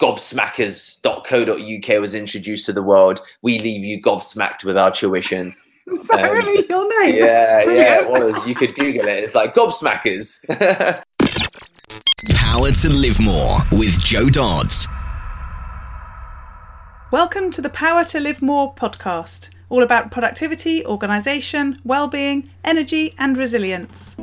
gobsmackers.co.uk was introduced to the world. We leave you gobsmacked with our tuition. Is that Um, really your name? Yeah, yeah, it was. You could Google it. It's like gobsmackers. Power to Live More with Joe Dodds. Welcome to the Power to Live More podcast, all about productivity, organisation, well-being, energy, and resilience.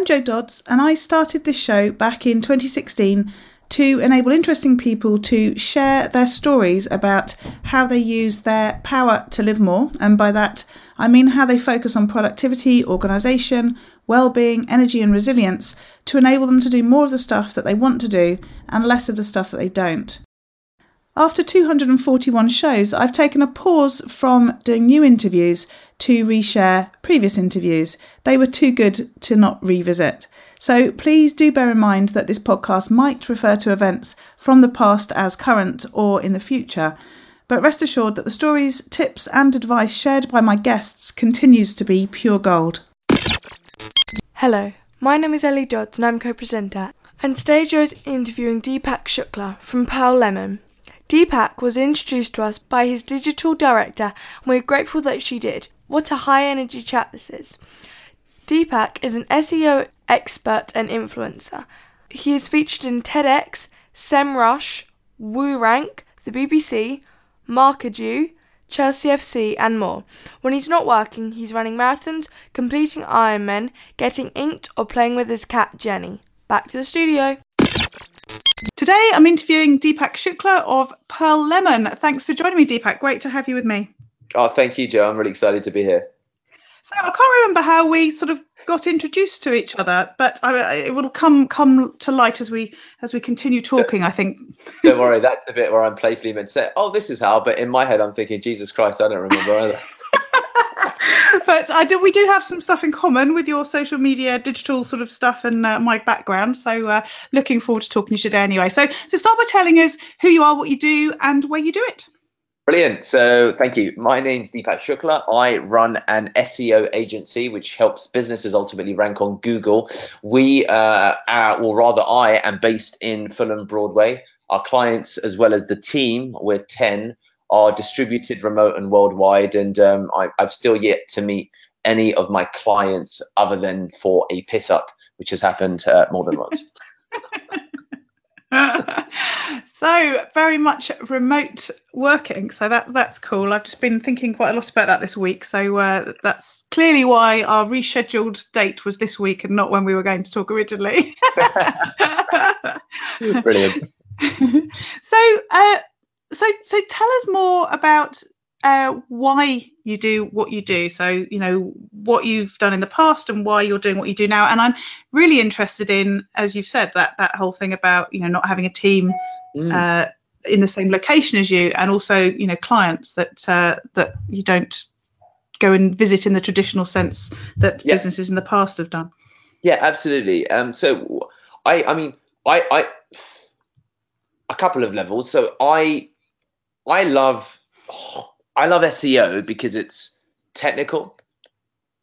I'm Joe Dodds, and I started this show back in 2016 to enable interesting people to share their stories about how they use their power to live more. And by that, I mean how they focus on productivity, organisation, well-being, energy, and resilience to enable them to do more of the stuff that they want to do and less of the stuff that they don't. After 241 shows, I've taken a pause from doing new interviews to reshare previous interviews. They were too good to not revisit. So please do bear in mind that this podcast might refer to events from the past as current or in the future. But rest assured that the stories, tips, and advice shared by my guests continues to be pure gold. Hello, my name is Ellie Dodds and I'm co-presenter. And today Joe is interviewing Deepak Shukla from Pearl Lemon. Deepak was introduced to us by his digital director and we're grateful that she did. What a high energy chat this is. Deepak is an SEO expert and influencer. He is featured in TEDx, SEMrush, WooRank, the BBC, Markadu, Chelsea FC, and more. When he's not working, he's running marathons, completing Ironman, getting inked, or playing with his cat Jenny. Back to the studio. Today I'm interviewing Deepak Shukla of Pearl Lemon. Thanks for joining me, Deepak. Great to have you with me. oh, thank you, Joe. I'm really excited to be here. So I can't remember how we sort of got introduced to each other, but I, it will come come to light as we as we continue talking. I think. Don't worry, that's the bit where I'm playfully meant to say, "Oh, this is how," but in my head, I'm thinking, "Jesus Christ, I don't remember either." but I do. We do have some stuff in common with your social media, digital sort of stuff, and uh, my background. So uh, looking forward to talking to you today. Anyway, so so start by telling us who you are, what you do, and where you do it. Brilliant. So, thank you. My name's Deepak Shukla. I run an SEO agency which helps businesses ultimately rank on Google. We, uh, are, or rather, I am based in Fulham Broadway. Our clients, as well as the team, we're 10, are distributed remote and worldwide. And um, I, I've still yet to meet any of my clients other than for a piss up, which has happened uh, more than once. so very much remote working so that that's cool i've just been thinking quite a lot about that this week so uh, that's clearly why our rescheduled date was this week and not when we were going to talk originally Brilliant. so uh, so so tell us more about uh, why you do what you do so you know what you've done in the past and why you're doing what you do now and i'm really interested in as you've said that that whole thing about you know not having a team Mm. uh, in the same location as you and also you know clients that uh, that you don't go and visit in the traditional sense that Yeah. businesses in the past have done Yeah, absolutely. Um, so I, I mean, I, I, a couple of levels. So I, I love, I love SEO because it's technical.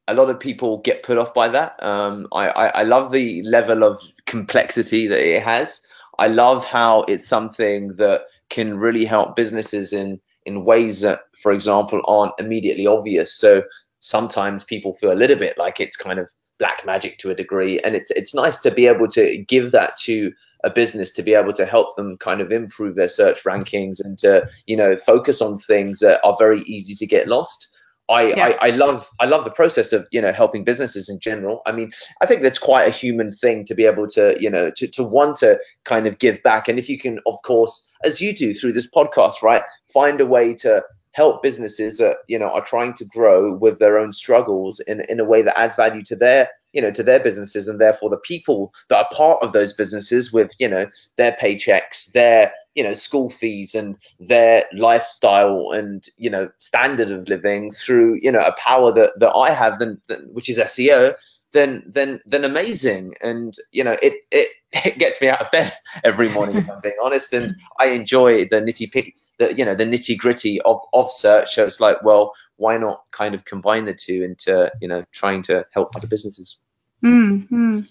A lot of people get put off by that. Um, I, I, I love the level of complexity that it has. I love how it's something that can really help businesses in in ways that, for example, aren't immediately obvious. So sometimes people feel a little bit like it's kind of black magic to a degree, and it's it's nice to be able to give that to a business to be able to help them kind of improve their search rankings and to you know focus on things that are very easy to get lost. I, Yeah. I, I love I love the process of you know helping businesses in general. I mean, I think that's quite a human thing to be able to you know to, to want to kind of give back. And if you can, of course, as you do through this podcast, right, find a way to help businesses that you know are trying to grow with their own struggles in in a way that adds value to their you know to their businesses and therefore the people that are part of those businesses with you know their paychecks their you know school fees and their lifestyle and you know standard of living through you know a power that that I have than which is SEO then then then amazing. And you know, it it it gets me out of bed every morning if I'm being honest. And I enjoy the nitty pitty, the you know, the nitty gritty of of search. So it's like, well, why not kind of combine the two into you know trying to help other businesses. Mm, mm.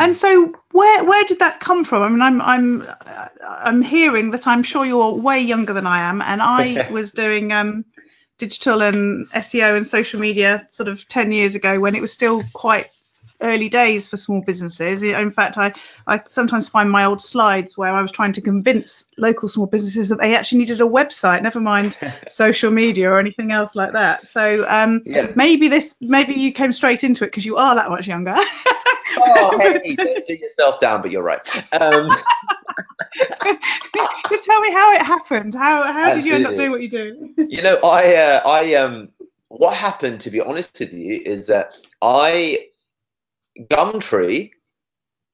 And so, where where did that come from? I mean, I'm I'm I'm hearing that I'm sure you're way younger than I am, and I was doing um, digital and SEO and social media sort of 10 years ago when it was still quite early days for small businesses. In fact, I, I sometimes find my old slides where I was trying to convince local small businesses that they actually needed a website, never mind social media or anything else like that. So um, yeah. maybe this, maybe you came straight into it because you are that much younger. oh, hey, do yourself down, but you're right. Um, so tell me how it happened. How how did you end up doing what you do? you know, I uh, I um what happened to be honest with you is that I Gumtree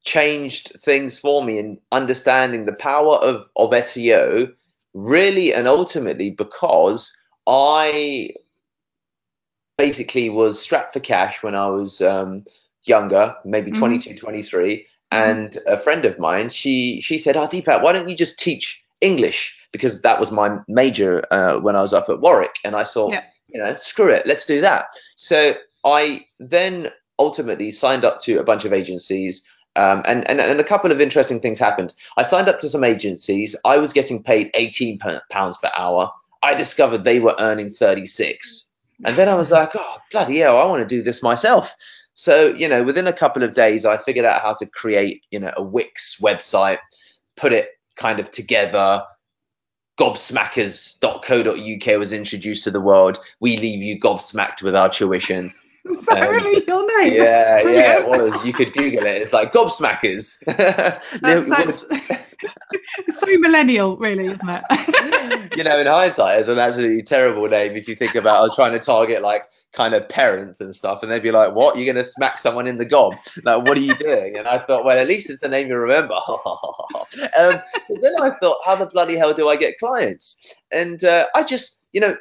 changed things for me in understanding the power of, of SEO really and ultimately because I basically was strapped for cash when I was um, younger, maybe mm-hmm. 22, 23. Mm-hmm. And a friend of mine, she she said, "Oh, Deepak, why don't you just teach English?" Because that was my major uh, when I was up at Warwick, and I thought, yeah. you know, screw it, let's do that. So I then ultimately signed up to a bunch of agencies. Um, and, and, and a couple of interesting things happened. I signed up to some agencies. I was getting paid 18 pounds per hour. I discovered they were earning 36. And then I was like, oh, bloody hell, I want to do this myself. So, you know, within a couple of days, I figured out how to create, you know, a Wix website, put it kind of together. Gobsmackers.co.uk was introduced to the world. We leave you gobsmacked with our tuition. Is that um, really your name? Yeah, yeah, it was. You could Google it. It's like gobsmackers. sounds, so millennial, really, isn't it? you know, in hindsight, it's an absolutely terrible name if you think about. I was trying to target like kind of parents and stuff, and they'd be like, "What? You're going to smack someone in the gob? Like, what are you doing?" And I thought, well, at least it's the name you remember. um, but then I thought, how the bloody hell do I get clients? And uh, I just, you know,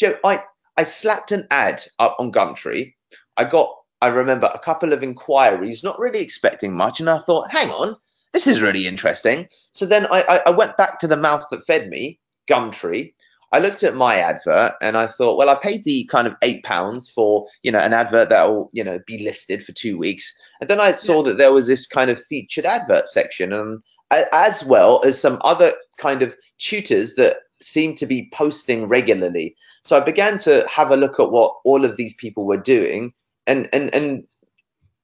Joe, I I slapped an ad up on Gumtree. I got, I remember, a couple of inquiries, not really expecting much, and I thought, hang on, this is really interesting. So then I, I, I went back to the mouth that fed me, Gumtree. I looked at my advert and I thought, well, I paid the kind of eight pounds for you know an advert that will you know be listed for two weeks, and then I saw yeah. that there was this kind of featured advert section, and as well as some other kind of tutors that seemed to be posting regularly. So I began to have a look at what all of these people were doing, and and and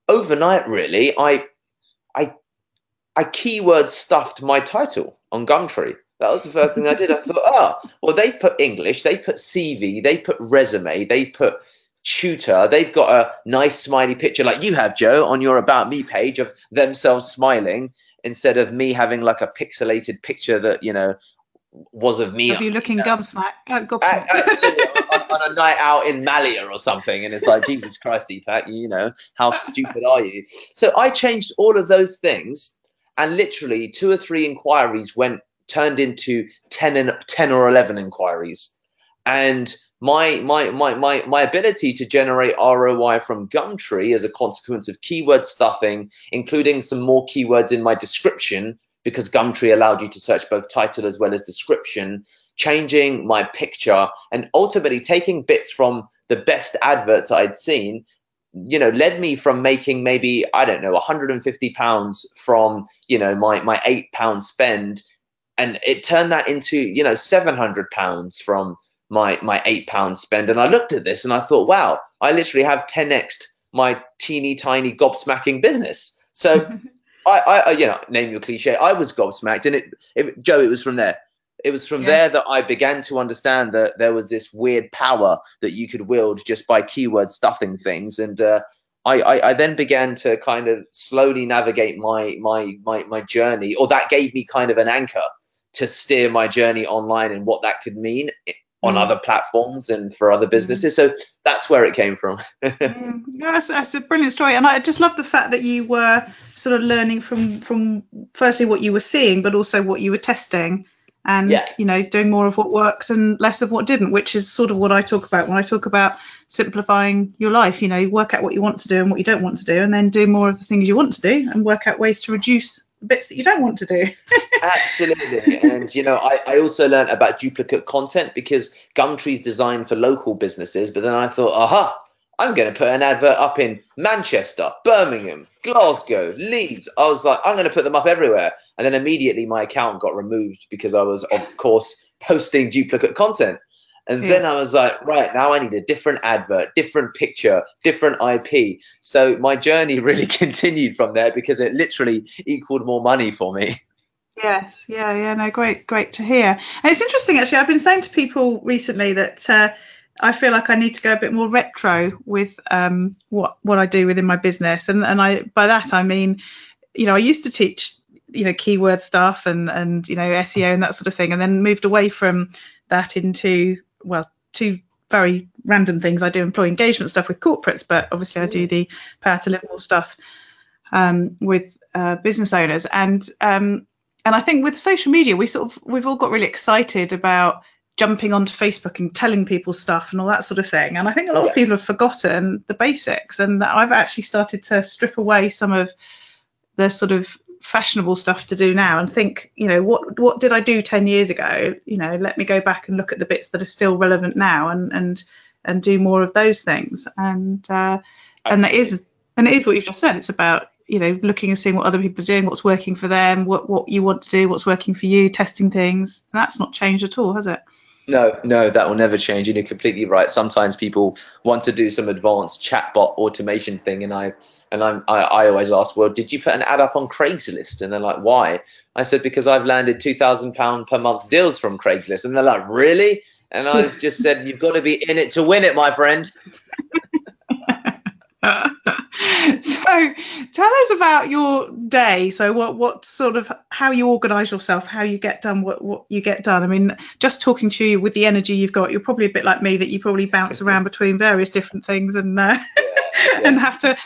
overnight, really, I I I keyword stuffed my title on Gumtree. That was the first thing I did. I thought, oh, well, they put English, they put CV, they put resume, they put tutor. They've got a nice smiley picture like you have, Joe, on your About Me page of themselves smiling instead of me having like a pixelated picture that you know was of me. Of you looking you know, gobsmack, uh, on, on, a night out in Malia or something, and it's like Jesus Christ, Deepak, you know how stupid are you? So I changed all of those things, and literally two or three inquiries went turned into 10 and 10 or 11 inquiries and my my my my my ability to generate ROI from Gumtree as a consequence of keyword stuffing, including some more keywords in my description, because Gumtree allowed you to search both title as well as description, changing my picture, and ultimately taking bits from the best adverts I'd seen. You know, led me from making maybe I don't know 150 pounds from you know my my eight pound spend, and it turned that into you know 700 pounds from my my eight pound spend. And I looked at this and I thought, wow, I literally have 10x my teeny tiny gobsmacking business. So I, I, you know, name your cliche. I was gobsmacked, and it, it Joe, it was from there. It was from yeah. there that I began to understand that there was this weird power that you could wield just by keyword stuffing things, and uh, I, I, I, then began to kind of slowly navigate my, my my my journey, or that gave me kind of an anchor to steer my journey online and what that could mean on mm. other platforms and for other mm. businesses. So that's where it came from. mm. that's, that's, a brilliant story, and I just love the fact that you were sort of learning from from firstly what you were seeing, but also what you were testing. and Yeah. you know doing more of what worked and less of what didn't which is sort of what i talk about when i talk about simplifying your life you know work out what you want to do and what you don't want to do and then do more of the things you want to do and work out ways to reduce bits that you don't want to do Absolutely. and, you know, I, I also learned about duplicate content because Gumtree's designed for local businesses. But then I thought, aha, I'm going to put an advert up in Manchester, Birmingham, Glasgow, Leeds. I was like, I'm going to put them up everywhere. And then immediately my account got removed because I was, of course, posting duplicate content. And then I was like, right, now I need a different advert, different picture, different IP. So my journey really continued from there because it literally equaled more money for me. Yes, yeah, yeah, no, great, great to hear. And it's interesting actually. I've been saying to people recently that uh, I feel like I need to go a bit more retro with um, what what I do within my business, and and I by that I mean, you know, I used to teach you know keyword stuff and and you know SEO and that sort of thing, and then moved away from that into well two very random things. I do employee engagement stuff with corporates, but obviously I do the power to live more stuff um, with uh, business owners and um, and I think with social media, we sort of we've all got really excited about jumping onto Facebook and telling people stuff and all that sort of thing. And I think a lot of people have forgotten the basics. And I've actually started to strip away some of the sort of fashionable stuff to do now and think, you know, what what did I do 10 years ago? You know, let me go back and look at the bits that are still relevant now and and and do more of those things. And uh, and that is and it is what you've just said. It's about you know looking and seeing what other people are doing, what's working for them, what what you want to do, what's working for you, testing things. And that's not changed at all, has it? No, no, that will never change. And you're completely right. Sometimes people want to do some advanced chatbot automation thing, and I and I'm, I, I always ask, well, did you put an ad up on Craigslist? And they're like, why? I said because I've landed two thousand pound per month deals from Craigslist, and they're like, really? And I've just said, you've got to be in it to win it, my friend. so tell us about your day. So what what sort of how you organize yourself how you get done what what you get done. I mean just talking to you with the energy you've got you're probably a bit like me that you probably bounce around between various different things and uh, and have to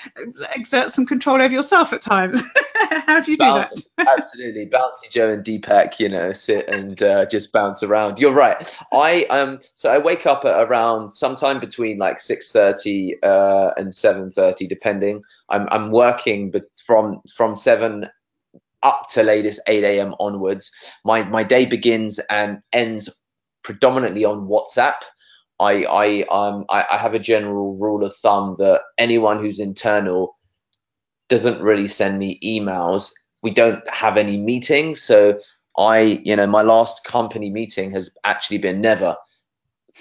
exert some control over yourself at times. How do you do that? absolutely. Bouncy joe and deepak you know sit and uh, just bounce around. You're right. I um so i wake up at around sometime between like 6.30 uh, and 7.30 depending. I'm, I'm working but from from 7 up to latest 8 a.m onwards. My my day begins and ends predominantly on whatsapp I I um I, I have a general rule of thumb that anyone who's internal doesn't really send me emails. We don't have any meetings, so I you know my last company meeting has actually been never.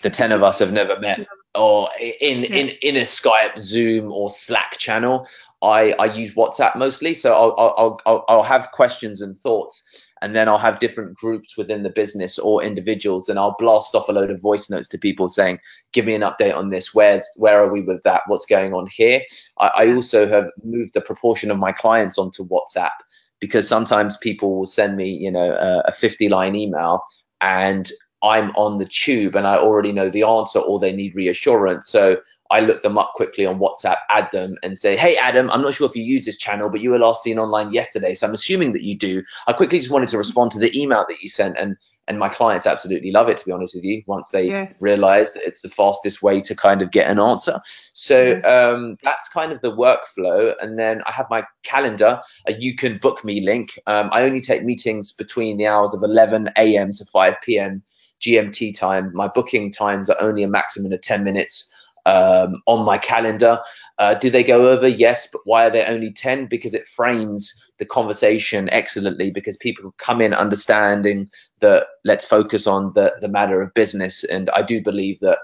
The ten of us have never met or in in in a Skype, Zoom, or Slack channel. I I use WhatsApp mostly, so I'll I'll I'll, I'll have questions and thoughts and then I'll have different groups within the business or individuals, and I'll blast off a load of voice notes to people saying, "Give me an update on this. Where's where are we with that? What's going on here?" I, I also have moved the proportion of my clients onto WhatsApp because sometimes people will send me, you know, a, a 50 line email, and I'm on the tube and I already know the answer, or they need reassurance. So I look them up quickly on WhatsApp, add them, and say, "Hey, Adam, I'm not sure if you use this channel, but you were last seen online yesterday, so I'm assuming that you do. I quickly just wanted to respond to the email that you sent, and and my clients absolutely love it. To be honest with you, once they Yes. realize that it's the fastest way to kind of get an answer. So um, that's kind of the workflow, and then I have my calendar, a you can book me link. Um, I only take meetings between the hours of 11 a.m. to 5 p.m. GMT time. My booking times are only a maximum of 10 minutes um, on my calendar. Uh, do they go over? Yes, but why are they only 10? Because it frames the conversation excellently because people come in understanding that let's focus on the, the matter of business. And I do believe that,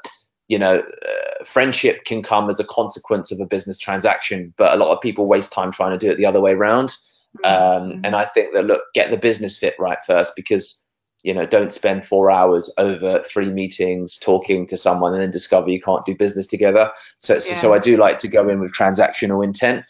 you know, uh, friendship can come as a consequence of a business transaction, but a lot of people waste time trying to do it the other way around. Um, and I think that, look, get the business fit right first because you know don't spend four hours over three meetings talking to someone and then discover you can't do business together. So so, so i do like to go in with transactional intent.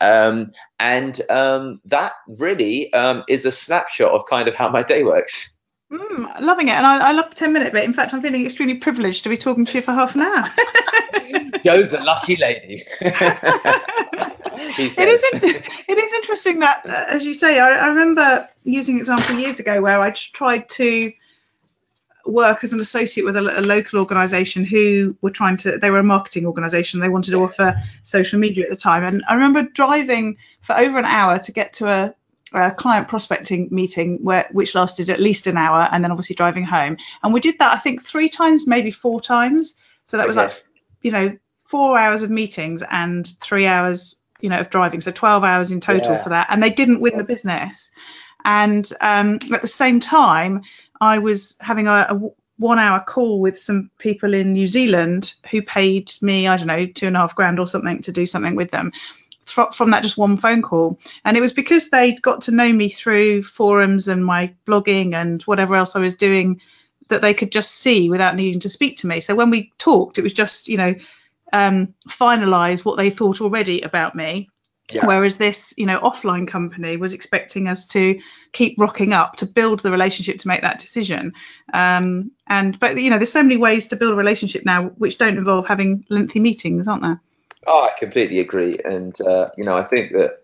Um, and um, that really um, is a snapshot of kind of how my day works. Mm, loving it, and I, I love the ten minute bit. In fact, I'm feeling extremely privileged to be talking to you for half an hour. joe's a lucky lady it is it is interesting that uh, as you say I, I remember using an example years ago where I tried to work as an associate with a, a local organisation who were trying to. They were a marketing organisation. They wanted to offer social media at the time, and I remember driving for over an hour to get to a, a client prospecting meeting where which lasted at least an hour, and then obviously driving home. And we did that I think three times, maybe four times. So that was Okay. like you know four hours of meetings and three hours you know of driving. So 12 hours in total Yeah. for that. And they didn't win the business. And um, at the same time i was having a, a one hour call with some people in new zealand who paid me i don't know two and a half grand or something to do something with them from that just one phone call. And it was because they'd got to know me through forums and my blogging and whatever else i was doing that they could just see without needing to speak to me. So when we talked it was just you know um, finalize what they thought already about me. Yeah. Whereas this, you know, offline company was expecting us to keep rocking up to build the relationship to make that decision. Um, and but you know, there's so many ways to build a relationship now which don't involve having lengthy meetings, aren't there? Oh, I completely agree, and uh, you know, I think that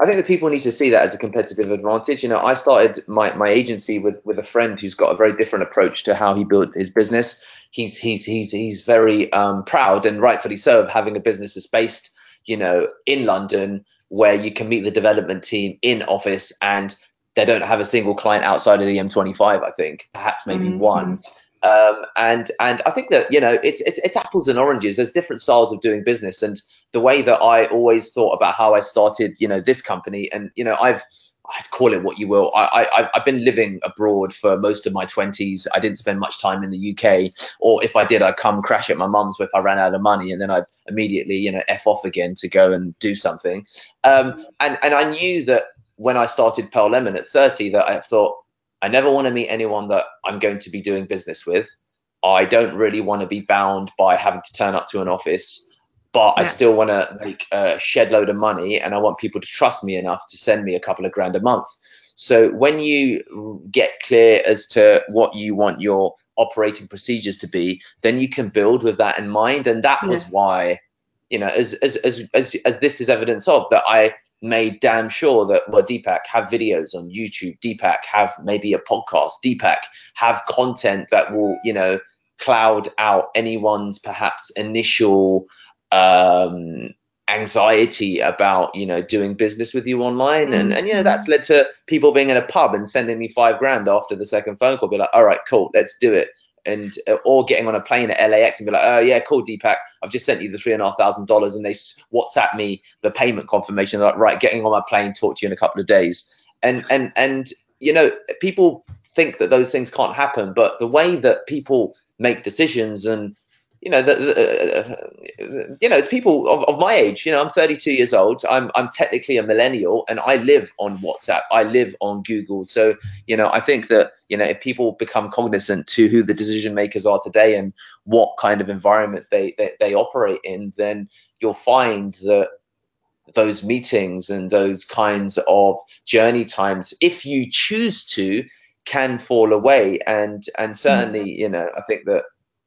I think that people need to see that as a competitive advantage. You know, I started my, my agency with with a friend who's got a very different approach to how he built his business. He's he's he's he's very um, proud and rightfully so of having a business that's based, you know, in London where you can meet the development team in office and they don't have a single client outside of the M25. I think perhaps maybe Mhm. one. Um, and and I think that you know it's, it's it's apples and oranges. There's different styles of doing business, and the way that I always thought about how I started, you know, this company, and you know, I've I'd call it what you will. I, I I've been living abroad for most of my 20s. I didn't spend much time in the UK, or if I did, I'd come crash at my mum's if I ran out of money, and then I'd immediately, you know, f off again to go and do something. Um, and and I knew that when I started Pearl Lemon at 30, that I thought I never want to meet anyone that I'm going to be doing business with. I don't really want to be bound by having to turn up to an office, but I still want to make a uh, shed load of money and I want people to trust me enough to send me a couple of grand a month. So when you get clear as to what you want your operating procedures to be, then you can build with that in mind. And that was why, you know, as, as, as, as, as this is evidence of that I made damn sure that well Deepak have videos on YouTube, Deepak have maybe a podcast, Deepak have content that will, you know, cloud out anyone's perhaps initial um anxiety about you know doing business with you online. And and you know that's led to people being in a pub and sending me five grand after the second phone call. Be like all right cool let's do it. And uh, or getting on a plane at LAX and be like oh yeah cool Deepak. I've just sent you the three and a half thousand dollars. And they WhatsApp me the payment confirmation. Like right getting on my plane talk to you in a couple of days. And and and you know people think that those things can't happen but the way that people make decisions and you know the, the, uh, you know it's people of, of my age you know i'm 32 years old. I'm i'm technically a millennial and i live on whatsapp. I live on google. So you know i think that you know if people become cognizant to who the decision makers are today and what kind of environment they they, they operate in then you'll find that those meetings and those kinds of journey times if you choose to can fall away. And and certainly you know i think that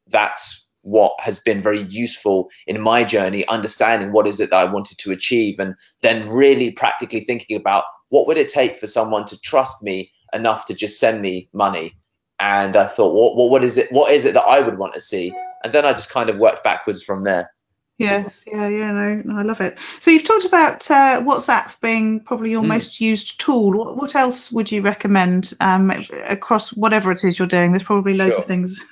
that's what has been very useful in my journey understanding what is it that i wanted to achieve and then really practically thinking about what would it take for someone to trust me enough to just send me money and i thought what, what, what is it what is it that i would want to see and then i just kind of worked backwards from there Yes, yeah, yeah, no, no, I love it. So you've talked about uh, WhatsApp being probably your Mm. most used tool. What, what else would you recommend um, across whatever it is you're doing? There's probably loads Sure. of things.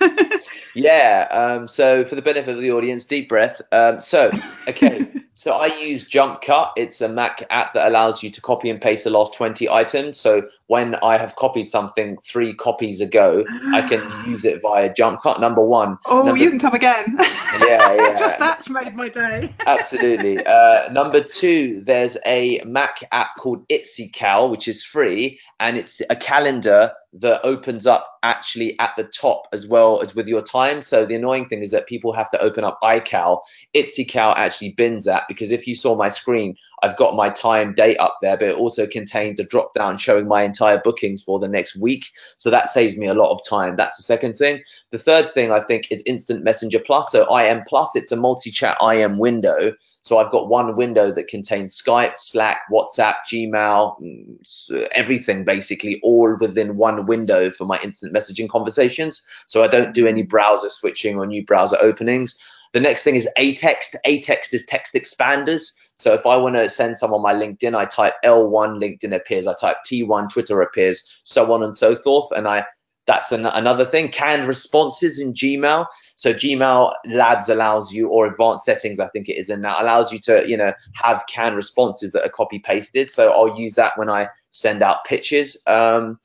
Yeah. Um, so for the benefit of the audience, deep breath. Um, so okay. so I use Jump Cut. It's a Mac app that allows you to copy and paste the last 20 items. So when I have copied something three copies ago, I can use it via Jump Cut. Number one. oh, Number- you can come again. Yeah, yeah. Just that's made my day. Absolutely. Uh, number two, there's a Mac app called Itsycal, which is free, and it's a calendar that opens up actually at the top as well as with your time. So the annoying thing is that people have to open up iCal. Itsycal actually bins that because if you saw my screen, I've got my time date up there, but it also contains a drop down showing my entire bookings for the next week. So that saves me a lot of time. That's the second thing. The third thing I think is Instant Messenger Plus. So IM Plus, it's a multi chat IM window. So I've got one window that contains Skype, Slack, WhatsApp, Gmail, mm, everything basically all within one window for my instant messaging conversations. So I don't do any browser switching or new browser openings. The next thing is aText. aText is text expanders. So if I want to send someone my LinkedIn, I type L1, LinkedIn appears. I type T1, Twitter appears, so on and so forth. And I that's an, another thing. Canned responses in Gmail. So Gmail Labs allows you, or advanced settings, I think it is and now, allows you to, you know, have canned responses that are copy pasted. So I'll use that when I send out pitches. Um,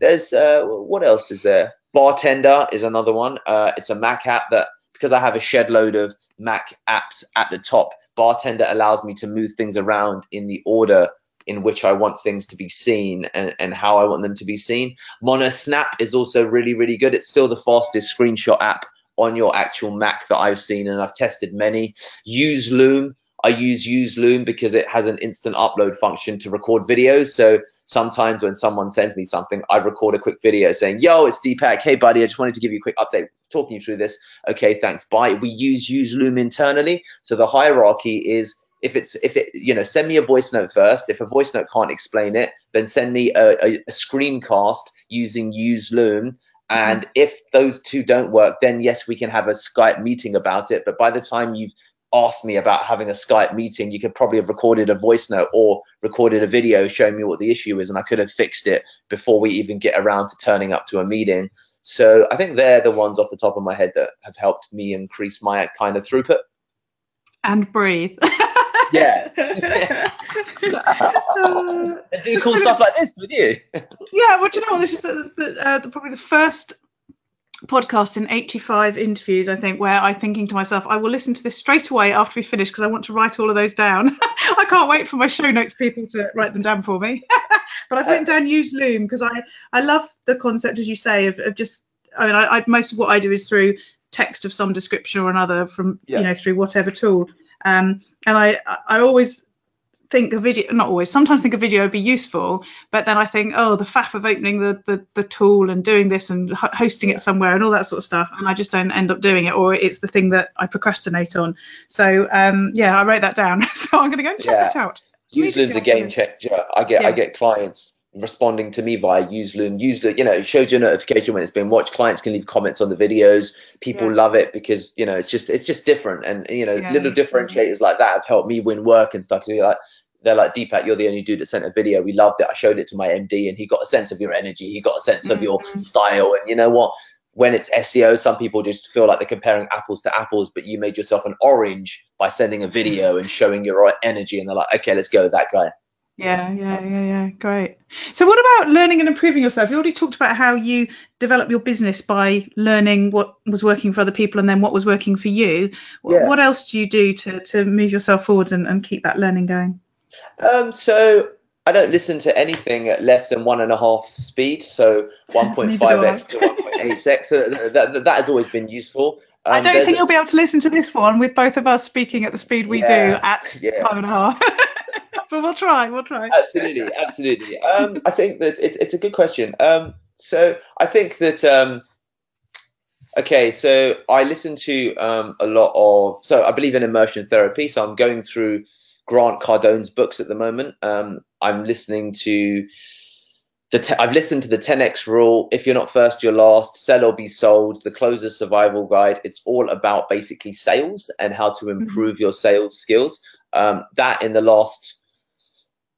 there's uh, what else is there? Bartender is another one. Uh, it's a Mac app that because I have a shed load of Mac apps at the top. Bartender allows me to move things around in the order in which I want things to be seen and, and how I want them to be seen. Monosnap is also really, really good. It's still the fastest screenshot app on your actual Mac that I've seen, and I've tested many. Use Loom. I use Use Loom because it has an instant upload function to record videos. So sometimes when someone sends me something, I record a quick video saying, Yo, it's Deepak. Hey, buddy, I just wanted to give you a quick update, talking you through this. Okay, thanks. Bye. We use Use Loom internally. So the hierarchy is if it's if it you know send me a voice note first if a voice note can't explain it then send me a, a, a screencast using use loom and if those two don't work then yes we can have a skype meeting about it but by the time you've asked me about having a skype meeting you could probably have recorded a voice note or recorded a video showing me what the issue is and i could have fixed it before we even get around to turning up to a meeting so i think they're the ones off the top of my head that have helped me increase my kind of throughput and breathe yeah. do cool stuff like this with you. yeah, well, do you know what? This is the, the, uh, the, probably the first podcast in 85 interviews, I think, where I'm thinking to myself, I will listen to this straight away after we finish because I want to write all of those down. I can't wait for my show notes people to write them down for me. but I've written down use Loom because I, I love the concept, as you say, of, of just, I mean, I, I, most of what I do is through text of some description or another from, yeah. you know, through whatever tool. Um, and I, I always think a video, not always, sometimes think a video would be useful, but then I think, oh, the faff of opening the, the, the tool and doing this and hosting it somewhere and all that sort of stuff, and I just don't end up doing it, or it's the thing that I procrastinate on. So um, yeah, I wrote that down, so I'm going to go and check yeah. it out. Useloom's a game changer. I get yeah. I get clients responding to me via Useloom. Useloom, you know, it shows you a notification when it's been watched. Clients can leave comments on the videos. People yeah. love it because you know it's just it's just different, and you know, yeah. little differentiators like that have helped me win work and stuff. So like they're like Deepak, you're the only dude that sent a video. We loved it. I showed it to my MD, and he got a sense of your energy. He got a sense mm-hmm. of your mm-hmm. style, and you know what? When it's SEO, some people just feel like they're comparing apples to apples, but you made yourself an orange by sending a video and showing your energy, and they're like, okay, let's go with that guy. Yeah, yeah, yeah, yeah. Great. So, what about learning and improving yourself? You already talked about how you develop your business by learning what was working for other people and then what was working for you. Yeah. What else do you do to, to move yourself forwards and, and keep that learning going? Um, so, I don't listen to anything at less than one and a half speed. So, 1.5x to 1.8x. that, that, that has always been useful. Um, I don't think you'll be able to listen to this one with both of us speaking at the speed we yeah, do at yeah. time and a half. but we'll try. We'll try. Absolutely, absolutely. Um, I think that it, it's a good question. Um, so I think that um, okay. So I listen to um, a lot of. So I believe in immersion therapy. So I'm going through Grant Cardone's books at the moment. Um, I'm listening to. The te- I've listened to the 10x rule. If you're not first, you're last. Sell or be sold. The closer survival guide. It's all about basically sales and how to mm-hmm. improve mm-hmm. your sales skills. Um, that in the last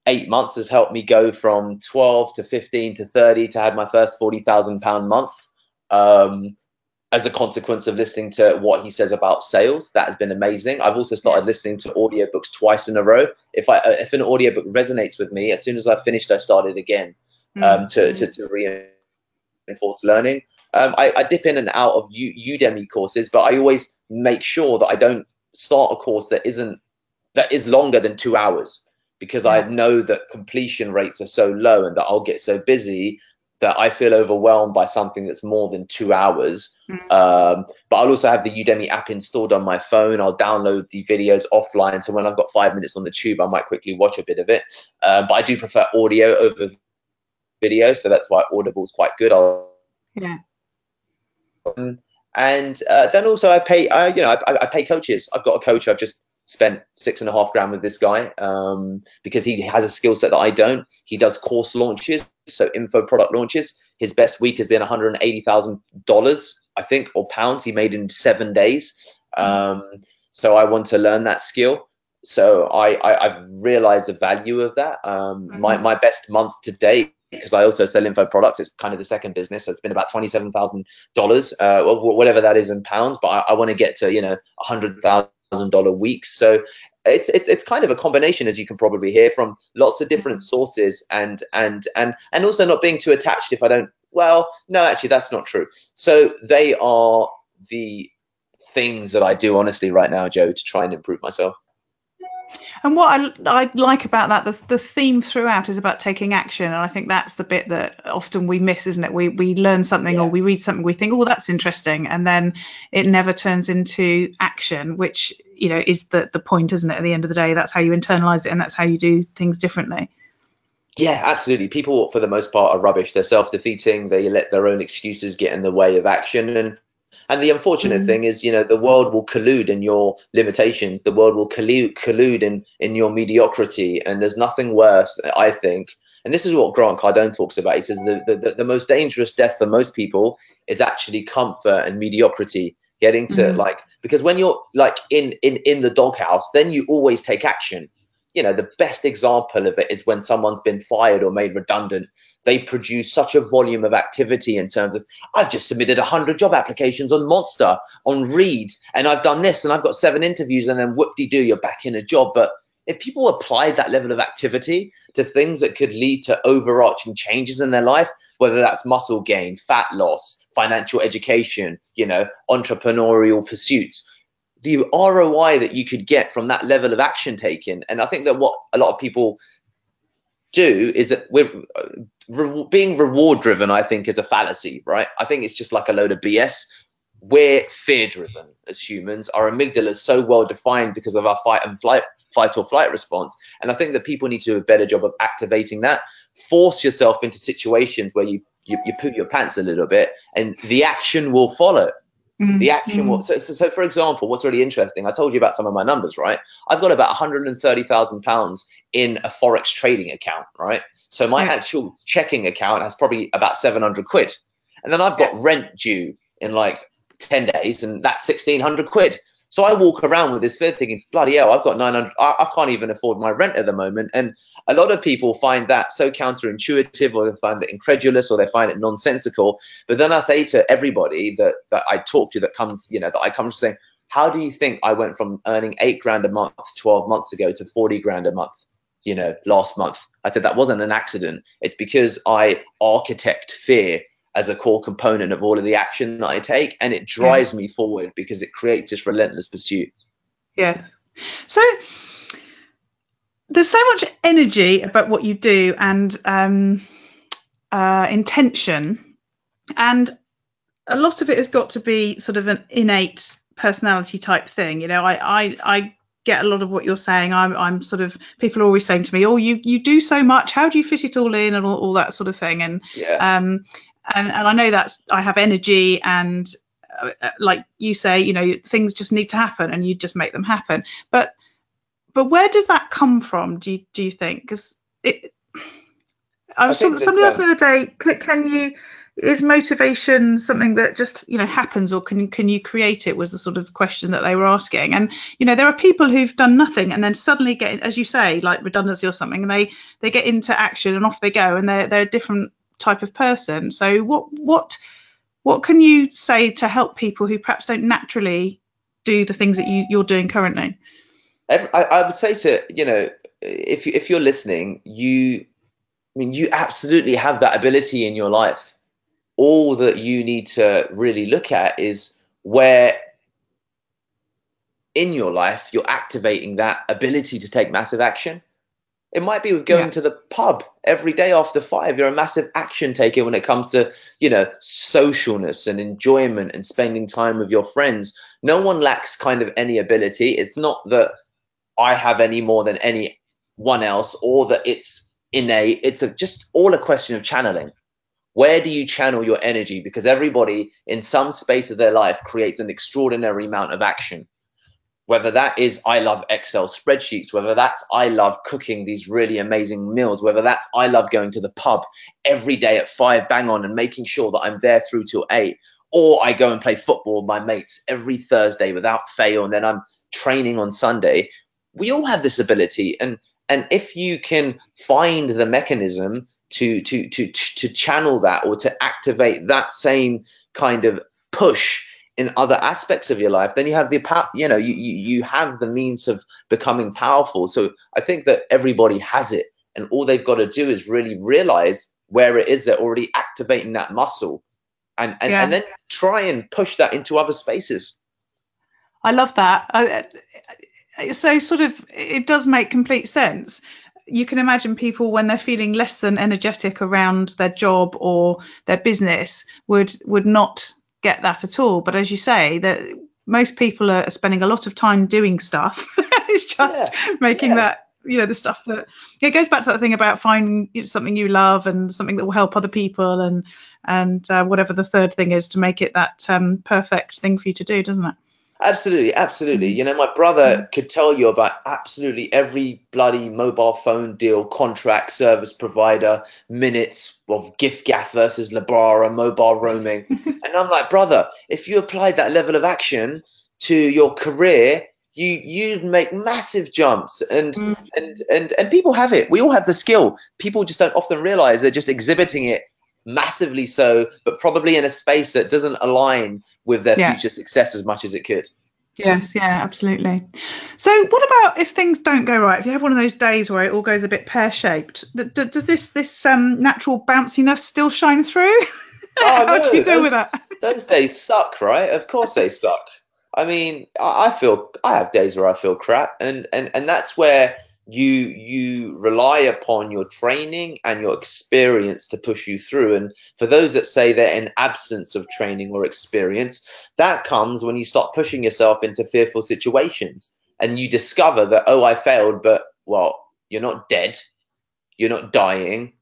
eight months has helped me go from 12 to 15 to 30 to have my first 40,000 pound month. Um, as a consequence of listening to what he says about sales, that has been amazing. I've also started listening to audiobooks twice in a row. If I if an audiobook resonates with me, as soon as I finished, I started again um, mm-hmm. to, to, to reinforce learning. Um, I, I, dip in and out of U, Udemy courses, but I always make sure that I don't start a course that isn't that is longer than two hours because yeah. I know that completion rates are so low and that I'll get so busy that I feel overwhelmed by something that's more than two hours. Mm. Um, but I'll also have the Udemy app installed on my phone. I'll download the videos offline. So when I've got five minutes on the tube, I might quickly watch a bit of it. Uh, but I do prefer audio over video. So that's why Audible is quite good. I'll, yeah. Um, and uh, then also I pay, I, you know, I, I pay coaches. I've got a coach I've just spent six and a half grand with this guy um, because he has a skill set that I don't. He does course launches, so info product launches. His best week has been $180,000, I think, or pounds he made in seven days. Um, so I want to learn that skill. So I, I, have realized the value of that. Um, mm-hmm. my, my best month to date because I also sell info products. It's kind of the second business. So it's been about twenty-seven thousand uh, dollars, whatever that is in pounds. But I, I want to get to you know a hundred thousand thousand dollar weeks. So it's, it's it's kind of a combination, as you can probably hear from lots of different mm-hmm. sources, and and and and also not being too attached. If I don't, well, no, actually, that's not true. So they are the things that I do honestly right now, Joe, to try and improve myself. And what I, I like about that, the, the theme throughout is about taking action. And I think that's the bit that often we miss, isn't it? We, we learn something yeah. or we read something, we think, oh, that's interesting. And then it never turns into action, which, you know, is the, the point, isn't it? At the end of the day, that's how you internalize it and that's how you do things differently. Yeah, absolutely. People, for the most part, are rubbish. They're self defeating. They let their own excuses get in the way of action. And and the unfortunate mm. thing is, you know, the world will collude in your limitations. The world will collude, collude in, in your mediocrity. And there's nothing worse, I think. And this is what Grant Cardone talks about. He says the, the, the most dangerous death for most people is actually comfort and mediocrity. Getting to mm. like, because when you're like in, in, in the doghouse, then you always take action you know the best example of it is when someone's been fired or made redundant. They produce such a volume of activity in terms of i've just submitted 100 job applications on monster on reed and i've done this and i've got seven interviews and then whoop-de-doo you're back in a job. But if people applied that level of activity to things that could lead to overarching changes in their life whether that's muscle gain fat loss financial education you know entrepreneurial pursuits the ROI that you could get from that level of action taken. And I think that what a lot of people do is that we're uh, re- being reward driven. I think is a fallacy, right? I think it's just like a load of BS. We're fear driven as humans. Our amygdala is so well defined because of our fight and flight, fight or flight response. And I think that people need to do a better job of activating that. Force yourself into situations where you you, you put your pants a little bit, and the action will follow Mm-hmm. The action was so, so, so, for example, what's really interesting, I told you about some of my numbers, right? I've got about 130,000 pounds in a forex trading account, right? So my yeah. actual checking account has probably about 700 quid, and then I've got yeah. rent due in like 10 days, and that's 1,600 quid. So I walk around with this fear thinking, bloody hell, I've got 900, I, I, can't even afford my rent at the moment. And a lot of people find that so counterintuitive or they find it incredulous or they find it nonsensical. But then I say to everybody that, that I talk to that comes, you know, that I come to saying, how do you think I went from earning eight grand a month 12 months ago to 40 grand a month, you know, last month? I said that wasn't an accident. It's because I architect fear as a core component of all of the action that I take, and it drives yeah. me forward because it creates this relentless pursuit. Yeah. So there's so much energy about what you do and um, uh, intention, and a lot of it has got to be sort of an innate personality type thing. You know, I I, I get a lot of what you're saying. I'm I'm sort of people are always saying to me, "Oh, you you do so much. How do you fit it all in?" and all, all that sort of thing. And yeah. um, and, and I know that I have energy and uh, uh, like you say, you know, things just need to happen and you just make them happen. But but where does that come from? Do you do you think? Because it, I was I somebody asked me the other day, can you is motivation something that just you know happens or can can you create it was the sort of question that they were asking and you know there are people who've done nothing and then suddenly get as you say like redundancy or something and they they get into action and off they go and they're they're a different type of person. So what what what can you say to help people who perhaps don't naturally do the things that you, you're doing currently? I, I would say to you know if you, if you're listening, you I mean you absolutely have that ability in your life. All that you need to really look at is where in your life you're activating that ability to take massive action It might be with going Yeah. to the pub every day after five. You're a massive action taker when it comes to, you know, socialness and enjoyment and spending time with your friends. No one lacks kind of any ability. It's not that I have any more than anyone else or that it's innate. It's a, just all a question of channeling. Where do you channel your energy? Because everybody in some space of their life creates an extraordinary amount of action whether that is I love Excel spreadsheets, whether that's I love cooking these really amazing meals, whether that's I love going to the pub every day at five bang on and making sure that I'm there through till eight, or I go and play football with my mates every Thursday without fail, and then I'm training on Sunday. We all have this ability, and and if you can find the mechanism to to to to channel that or to activate that same kind of push in other aspects of your life, then you have the power. You know, you, you have the means of becoming powerful. So I think that everybody has it, and all they've got to do is really realize where it is they're already activating that muscle, and and, Yeah. and then try and push that into other spaces. I love that. I, I- so sort of it does make complete sense. You can imagine people when they're feeling less than energetic around their job or their business would would not get that at all. But as you say, that most people are spending a lot of time doing stuff. it's just making yeah. that you know the stuff that it goes back to that thing about finding something you love and something that will help other people and and uh, whatever the third thing is to make it that um, perfect thing for you to do, doesn't it? Absolutely, absolutely. Mm-hmm. You know, my brother mm-hmm. could tell you about absolutely every bloody mobile phone deal, contract, service provider, minutes of giffgaff versus Lebara, mobile roaming. and I'm like, brother, if you applied that level of action to your career, you you'd make massive jumps. And mm. and and and people have it. We all have the skill. People just don't often realize they're just exhibiting it massively so, but probably in a space that doesn't align with their Yeah. future success as much as it could. Yes, yeah, absolutely. So, what about if things don't go right? If you have one of those days where it all goes a bit pear shaped, does this this um, natural bounciness still shine through? How no, do you deal with those- that? those days suck, right? Of course they suck. I mean, I, I feel I have days where I feel crap, and and and that's where you you rely upon your training and your experience to push you through. And for those that say they're in absence of training or experience, that comes when you start pushing yourself into fearful situations, and you discover that oh, I failed, but well, you're not dead, you're not dying.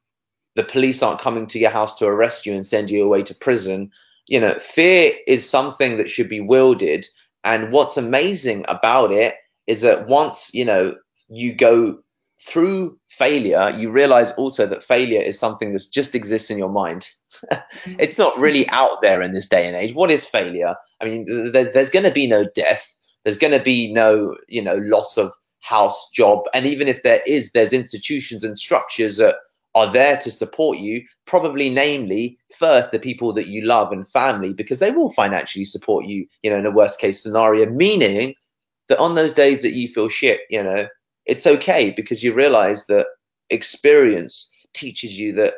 The police aren't coming to your house to arrest you and send you away to prison you know, fear is something that should be wielded. And what's amazing about it is that once, you know, you go through failure, you realize also that failure is something that just exists in your mind. Mm-hmm. it's not really out there in this day and age. What is failure? I mean, there, there's going to be no death. There's going to be no, you know, loss of house, job. And even if there is, there's institutions and structures that are there to support you, probably namely first the people that you love and family, because they will financially support you, you know, in a worst case scenario, meaning that on those days that you feel shit, you know, it's okay because you realize that experience teaches you that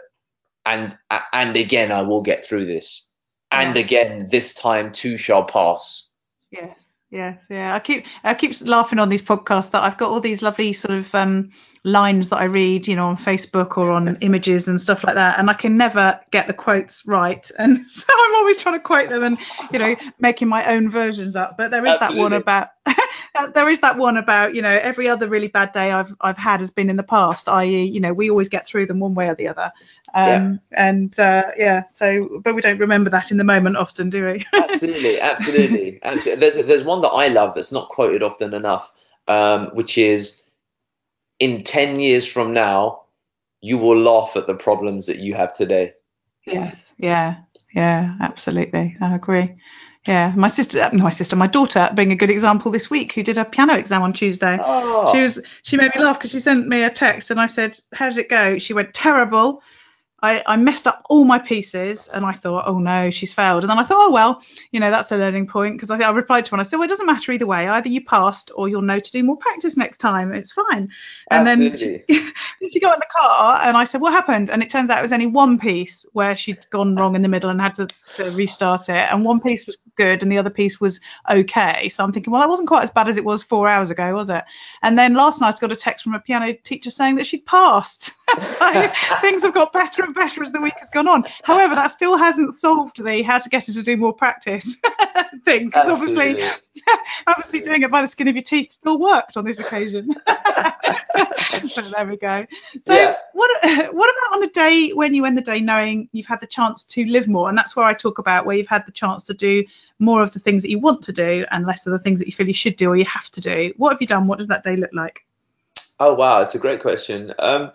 and and again I will get through this. And Yeah. again this time too shall pass. Yes, yes, yeah. I keep I keep laughing on these podcasts that I've got all these lovely sort of um, lines that I read, you know, on Facebook or on images and stuff like that, and I can never get the quotes right, and so I'm always trying to quote them and you know making my own versions up. But there is that one about. There is that one about you know every other really bad day I've I've had has been in the past, i.e. you know we always get through them one way or the other, um, and uh, yeah so but we don't remember that in the moment often, do we? absolutely, absolutely. absolutely. There's there's one that I love that's not quoted often enough, um, which is in ten years from now, you will laugh at the problems that you have today. Yes, yeah, yeah, absolutely. I agree. Yeah, my sister, uh, my sister, my daughter, being a good example this week, who did a piano exam on Tuesday. Oh. She was, she made me laugh because she sent me a text and I said, "How did it go?" She went, "Terrible. I, I messed up all my pieces and I thought, oh no, she's failed. And then I thought, oh well, you know, that's a learning point because I, I replied to her and I said, well, it doesn't matter either way. Either you passed or you'll know to do more practice next time. It's fine. And Absolutely. then she, she got in the car and I said, what happened? And it turns out it was only one piece where she'd gone wrong in the middle and had to, to restart it. And one piece was good and the other piece was okay. So I'm thinking, well, that wasn't quite as bad as it was four hours ago, was it? And then last night I got a text from a piano teacher saying that she'd passed. so things have got better and better as the week has gone on. However, that still hasn't solved the how to get her to do more practice thing because obviously, obviously doing it by the skin of your teeth still worked on this occasion. so there we go. So Yeah. what what about on a day when you end the day knowing you've had the chance to live more, and that's where I talk about where you've had the chance to do more of the things that you want to do and less of the things that you feel you should do or you have to do. What have you done? What does that day look like? Oh wow, it's a great question. Um,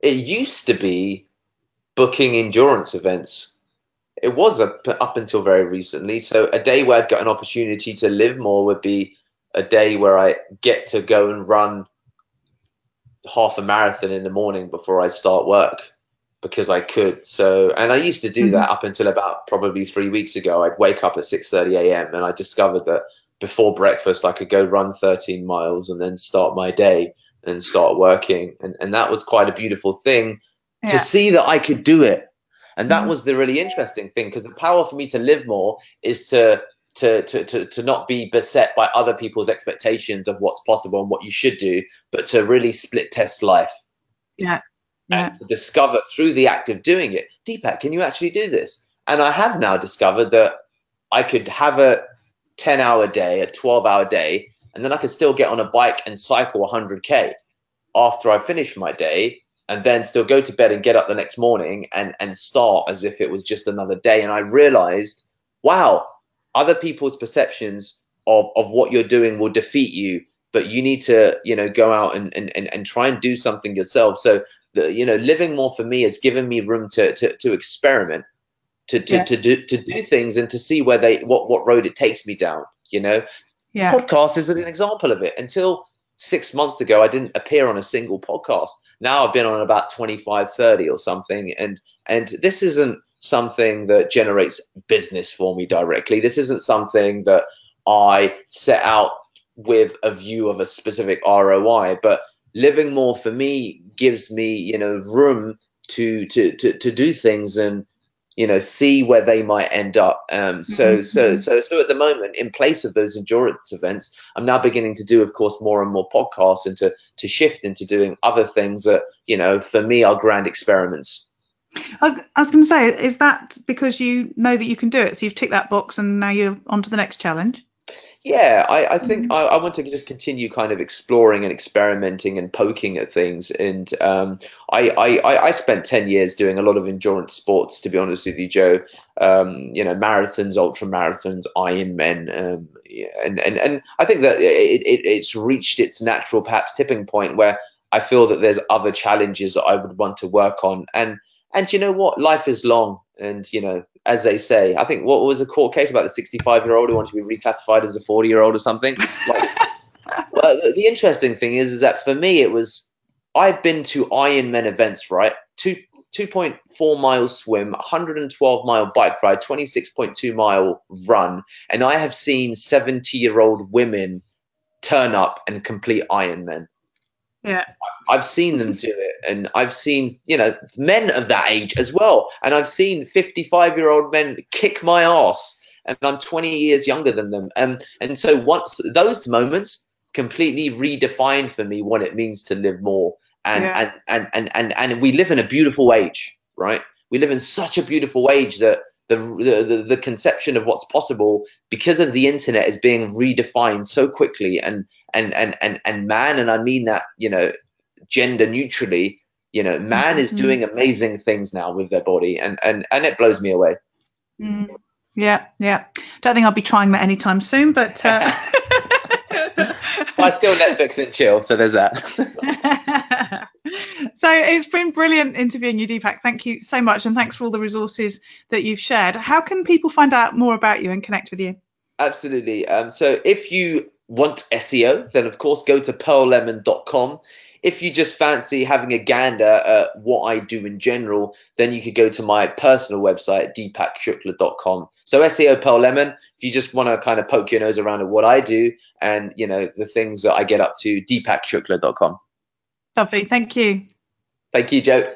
it used to be booking endurance events. It was up, up until very recently. So a day where I'd got an opportunity to live more would be a day where I get to go and run half a marathon in the morning before I start work because I could. So, and I used to do that up until about probably three weeks ago. I'd wake up at 6:30 a.m. and I discovered that before breakfast I could go run 13 miles and then start my day and start working. And and that was quite a beautiful thing Yeah. to see that I could do it. And that Mhm. was the really interesting thing because the power for me to live more is to to, to, to, to not be beset by other people's expectations of what's possible and what you should do, but to really split test life Yeah. Yeah. and to discover through the act of doing it, Deepak, can you actually do this? And I have now discovered that I could have a 10 hour day, a 12 hour day, and then I could still get on a bike and cycle 100K after I finish my day and then still go to bed and get up the next morning and, and start as if it was just another day. And I realized, wow, other people's perceptions of, of what you're doing will defeat you, but you need to, you know, go out and, and, and, and try and do something yourself. So the you know living more for me has given me room to to, to experiment to to, Yes. to do to do things and to see where they what what road it takes me down you know Yeah. podcast is an example of it. Until six months ago i didn't appear on a single podcast. Now i've been on about 25 30 or something. And and this isn't something that generates business for me directly. This isn't something that i set out with a view of a specific roi but living more for me gives me you know room to to to, to do things and you know see where they might end up um so Mhm, so mhm. so so at the moment in place of those endurance events i'm now beginning to do of course more and more podcasts and to to shift into doing other things that you know for me are grand experiments I I was going to say, is that because you know that you can do it? So you've ticked that box and now you're on to the next challenge? Yeah i i think I, I want to just continue kind of exploring and experimenting and poking at things. And um I, I i I spent 10 years doing a lot of endurance sports to be honest with you Jo. Um you know marathons ultra marathons ironmen um yeah, and and and i think that it, it it's reached its natural perhaps tipping point where i feel that there's other challenges that i would want to work on. And and you know what? Life is long and you know as they say i think what was a court case about the 65 year old who wanted to be reclassified as a 40 year old or something? Like, well the, interesting thing is is that for me it was i've been to ironman events right? Two 2.4 mile swim 112 mile bike ride 26.2 mile run and i have seen 70 year old women turn up and complete ironman Yeah. I've seen them do it, and I've seen you know men of that age as well, and I've seen 55 year old men kick my ass, and I'm 20 years younger than them, and and so once those moments completely redefined for me what it means to live more, and Yeah. and, and and and and we live in a beautiful age, right? We live in such a beautiful age that. The, the, the, conception of what's possible because of the internet is being redefined so quickly and and and and, and man and i mean that you know gender neutrally you know man is Mhm. doing amazing things now with their body and and and it blows me away Mm. Yeah, yeah. Don't think I'll be trying that anytime soon, but. Uh... i still netflix and chill so there's that so it's been brilliant interviewing you, Deepak. Thank you so much, and thanks for all the resources that you've shared. How can people find out more about you and connect with you? Absolutely. Um, so if you want SEO, then of course go to pearllemon.com. if you just fancy having a gander at what I do in general, then you could go to my personal website, deepakshukla.com. So SEO Pearl Lemon, if you just want to kind of poke your nose around at what I do and, you know, the things that I get up to, deepakshukla.com. Lovely. Thank you. Thank you, Jo.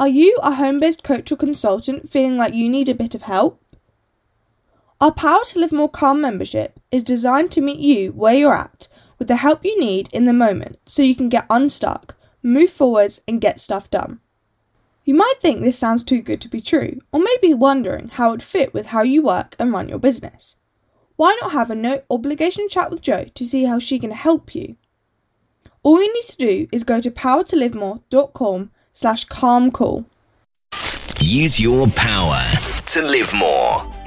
Are you a home based coach or consultant feeling like you need a bit of help? Our Power to Live More Calm membership is designed to meet you where you're at with the help you need in the moment so you can get unstuck, move forwards, and get stuff done. You might think this sounds too good to be true, or maybe wondering how it would fit with how you work and run your business. Why not have a no obligation chat with Jo to see how she can help you? All you need to do is go to powertolivemore.com slash calm call. Use your power to live more.